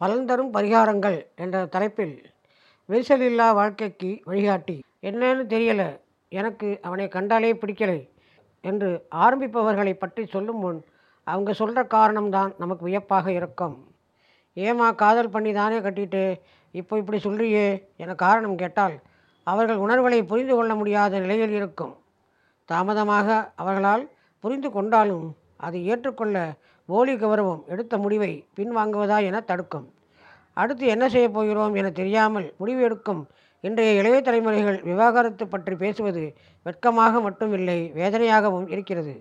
பலன் தரும் பரிகாரங்கள் என்ற தலைப்பில் விரிசலில்லா வாழ்க்கைக்கு வழிகாட்டி என்னன்னு தெரியலை. எனக்கு அவனை கண்டாலே பிடிக்கலை என்று ஆரம்பிப்பவர்களை பற்றி சொல்லும் முன் அவங்க சொல்கிற காரணம்தான் நமக்கு வியப்பாக இருக்கும். ஏமா காதல் பண்ணி தானே கட்டிட்டு? இப்போ இப்படி சொல்கிறியே என காரணம் கேட்டால் அவர்கள் உணர்வுகளை புரிந்து கொள்ள முடியாத நிலையில் இருக்கும். தாமதமாக அவர்களால் புரிந்து கொண்டாலும் அதை ஏற்றுக்கொள்ள போலி கௌரவம் எடுத்த முடிவை பின்வாங்குவதா என தடுக்கும். அடுத்து என்ன செய்யப் போகிறோம் என தெரியாமல் முடிவு எடுக்கும். இன்றைய இளைய தலைமுறைகள் விவாகரத்து பற்றி பேசுவது வெட்கமாக மட்டுமில்லை வேதனையாகவும் இருக்கிறது.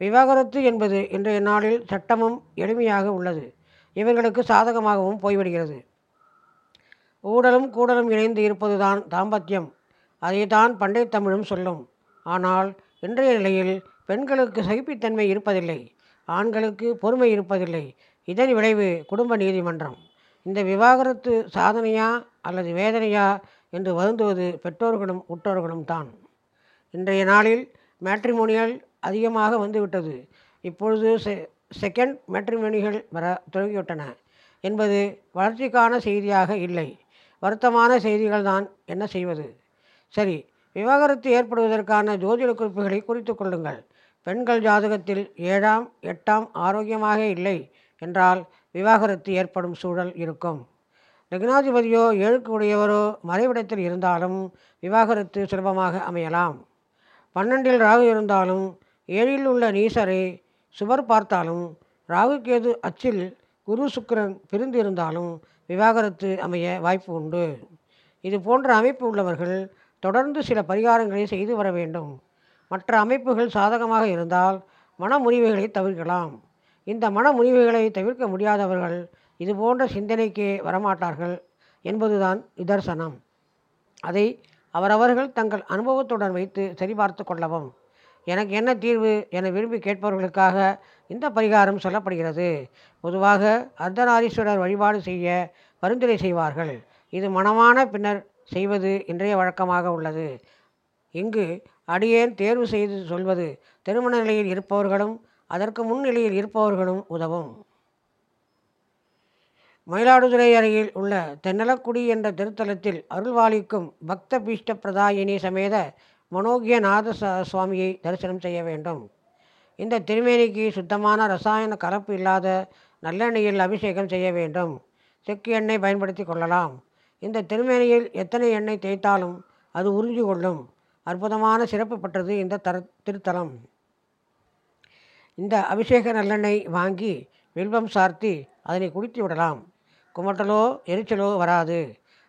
விவாகரத்து என்பது இன்றைய நாளில் சட்டமும் எளிமையாக உள்ளது. இவர்களுக்கு சாதகமாகவும் போய்விடுகிறது. ஊடலும் கூடலும் இணைந்து இருப்பதுதான் தாம்பத்தியம். அதை தான் பண்டைய தமிழும் சொல்லும். ஆனால் இன்றைய நிலையில் பெண்களுக்கு சகிப்புத்தன்மை இருப்பதில்லை ஆண்களுக்கு பொறுமை இருப்பதில்லை. இதன் விளைவு குடும்ப நீதிமன்றம். இந்த விவாகரத்து சாதனையா அல்லது வேதனையா என்று வருந்துவது பெற்றோர்களும் உற்றோர்களும் தான். இன்றைய நாளில் மேட்ரிமோனியல் அதிகமாக வந்துவிட்டது. இப்பொழுது செ செகண்ட் மேட்ரிமோனிகள் வர தொடங்கிவிட்டன என்பது வளர்ச்சிக்கான செய்தியாக இல்லை. வருத்தமான செய்திகள் தான் என்ன செய்வது? சரி விவாகரத்து ஏற்படுவதற்கான ஜோதிட குறிப்புகளை குறித்து கொள்ளுங்கள். பெண்கள் ஜாதகத்தில் ஏழாம் எட்டாம் ஆரோக்கியமாக இல்லை என்றால் விவாகரத்து ஏற்படும் சூழல் இருக்கும். லக்னாதிபதியோ ஏழுக்கு உடையவரோ மறைவிடத்தில் இருந்தாலும் விவாகரத்து சுலபமாக அமையலாம். பன்னெண்டில் ராகு இருந்தாலும் ஏழில் உள்ள நீசரை சுவர் பார்த்தாலும் ராகு கேது அச்சில் குரு சுக்கிரன் பிரிந்து இருந்தாலும் விவாகரத்து அமைய வாய்ப்பு உண்டு. இது போன்ற அமைப்பு உள்ளவர்கள் தொடர்ந்து சில பரிகாரங்களை செய்து வர வேண்டும். மற்ற அமைப்புகள் சாதகமாக இருந்தால் மனமுறிவுகளை தவிர்க்கலாம். இந்த மனமுறிவுகளை தவிர்க்க முடியாதவர்கள் இது போன்ற சிந்தனைக்கே வரமாட்டார்கள் என்பதுதான் நிதர்சனம். அதை அவரவர்கள் தங்கள் அனுபவத்துடன் வைத்து சரிபார்த்து கொள்ளவும். எனக்கு என்ன தீர்வு என விரும்பி கேட்பவர்களுக்காக இந்த பரிகாரம் சொல்லப்படுகிறது. பொதுவாக அர்த்தநாரீஸ்வரர் வழிபாடு செய்ய பரிந்துரை செய்வார்கள். இது மனமான பின்னர் செய்வது இன்றைய வழக்கமாக உள்ளது. இங்கு அடியேன் தேர்வு செய்து சொல்வது திருமண நிலையில் இருப்பவர்களும் அதற்கு முன் நிலையில் இருப்பவர்களும் உதவும். மயிலாடுதுறை அருகில் உள்ள தென்னலக்குடி என்ற திருத்தலத்தில் அருள்வாளிக்கும் பக்த பீஷ்ட பிரதாயினி சமேத மனோகியநாத சுவாமியை தரிசனம் செய்ய வேண்டும். இந்த திருமேனிக்கு சுத்தமான ரசாயன கலப்பு இல்லாத நல்லெண்ணெயில் அபிஷேகம் செய்ய வேண்டும். செக்கு எண்ணெய் பயன்படுத்தி கொள்ளலாம். இந்த திருமேனியில் எத்தனை எண்ணெய் தேய்த்தாலும் அது உறிஞ்சு கொள்ளும். அற்புதமான சிறப்பு பெற்றது இந்த தர திருத்தலம். இந்த அபிஷேக நல்லெண்ணெய் வாங்கி வில்வம் சார்த்தி அதனை குடித்து விடலாம். குமட்டலோ எரிச்சலோ வராது.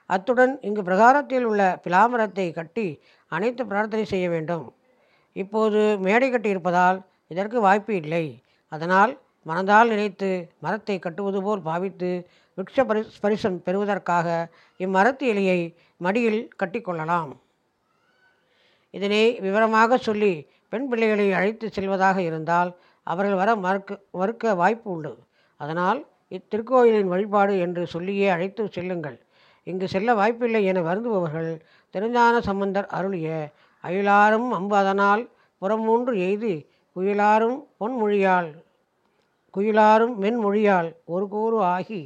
அத்துடன் இங்கு பிரகாரத்தில் உள்ள பிலாமரத்தை கட்டி அனைத்து பிரார்த்தனை செய்ய வேண்டும். இப்போது மேடை கட்டி இருப்பதால் இதற்கு வாய்ப்பு இல்லை. அதனால் மனதால் நினைத்து மரத்தை கட்டுவது போல் பாவித்து விக்ஷ பரி ஸ்பரிசம் பெறுவதற்காக இம்மரத்து இலையை மடியில் கட்டிக்கொள்ளலாம் இதனை விவரமாக சொல்லி பெண் பிள்ளைகளை அழைத்து செல்வதாக இருந்தால் அவர்கள் வர மறுக்க மறுக்க வாய்ப்பு உண்டு. அதனால் இத்திருக்கோயிலின் வழிபாடு என்று சொல்லியே அழைத்து செல்லுங்கள். இங்கு செல்ல வாய்ப்பில்லை என வருந்துபவர்கள் திருஞான சம்பந்தர் அருளிய அயிலாரும் அம்பு அதனால் புறமூன்று எய்து குயிலாரும் பொன்மொழியால் குயிலாரும் மென்மொழியால் ஒரு கூறு ஆகி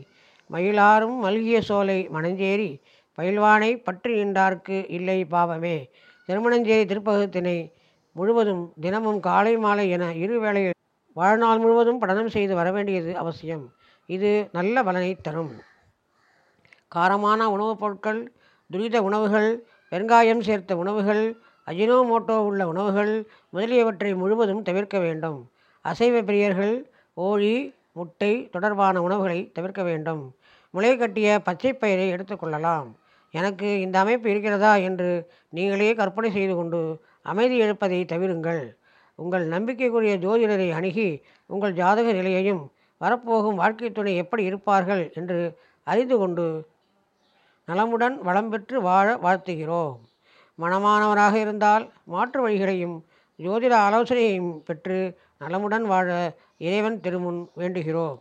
மயிலாரும் மல்கிய சோலை மணஞ்சேரி பயில்வானை பற்றி நின்றார்க்கு இல்லை பாவமே. திருமணஞ்சேரி திருப்பகத்தினை முழுவதும் தினமும் காலை மாலை என இரு வேளையில் வாழ்நாள் முழுவதும் படனம் செய்து வரவேண்டியது அவசியம். இது நல்ல பலனை தரும். காரமான உணவுப் பொருட்கள் துரித உணவுகள் வெங்காயம் சேர்த்த உணவுகள் அஜினோமோட்டோ உள்ள உணவுகள் முதலியவற்றை முழுவதும் தவிர்க்க வேண்டும். அசைவ பிரியர்கள் ஓழி முட்டை தொடர்பான உணவுகளை தவிர்க்க வேண்டும். முளை கட்டிய பச்சை பயிரை எடுத்துக்கொள்ளலாம் எனக்கு இந்த அமைப்பு இருக்கிறதா என்று நீங்களே கற்பனை செய்து கொண்டு அமைதி இழப்பதை தவிருங்கள். உங்கள் நம்பிக்கைக்குரிய ஜோதிடரை அணுகி உங்கள் ஜாதக நிலையையும் வரப்போகும் வாழ்க்கை துணை எப்படி இருப்பார்கள் என்று அறிந்து கொண்டு நலமுடன் வளம் பெற்று வாழ வாழ்த்துகிறோம். மனமானவராக இருந்தால் மாற்று வழிகளையும் ஜோதிட ஆலோசனையையும் பெற்று நலமுடன் வாழ இறைவன் திருமுன் வேண்டுகிறோம்.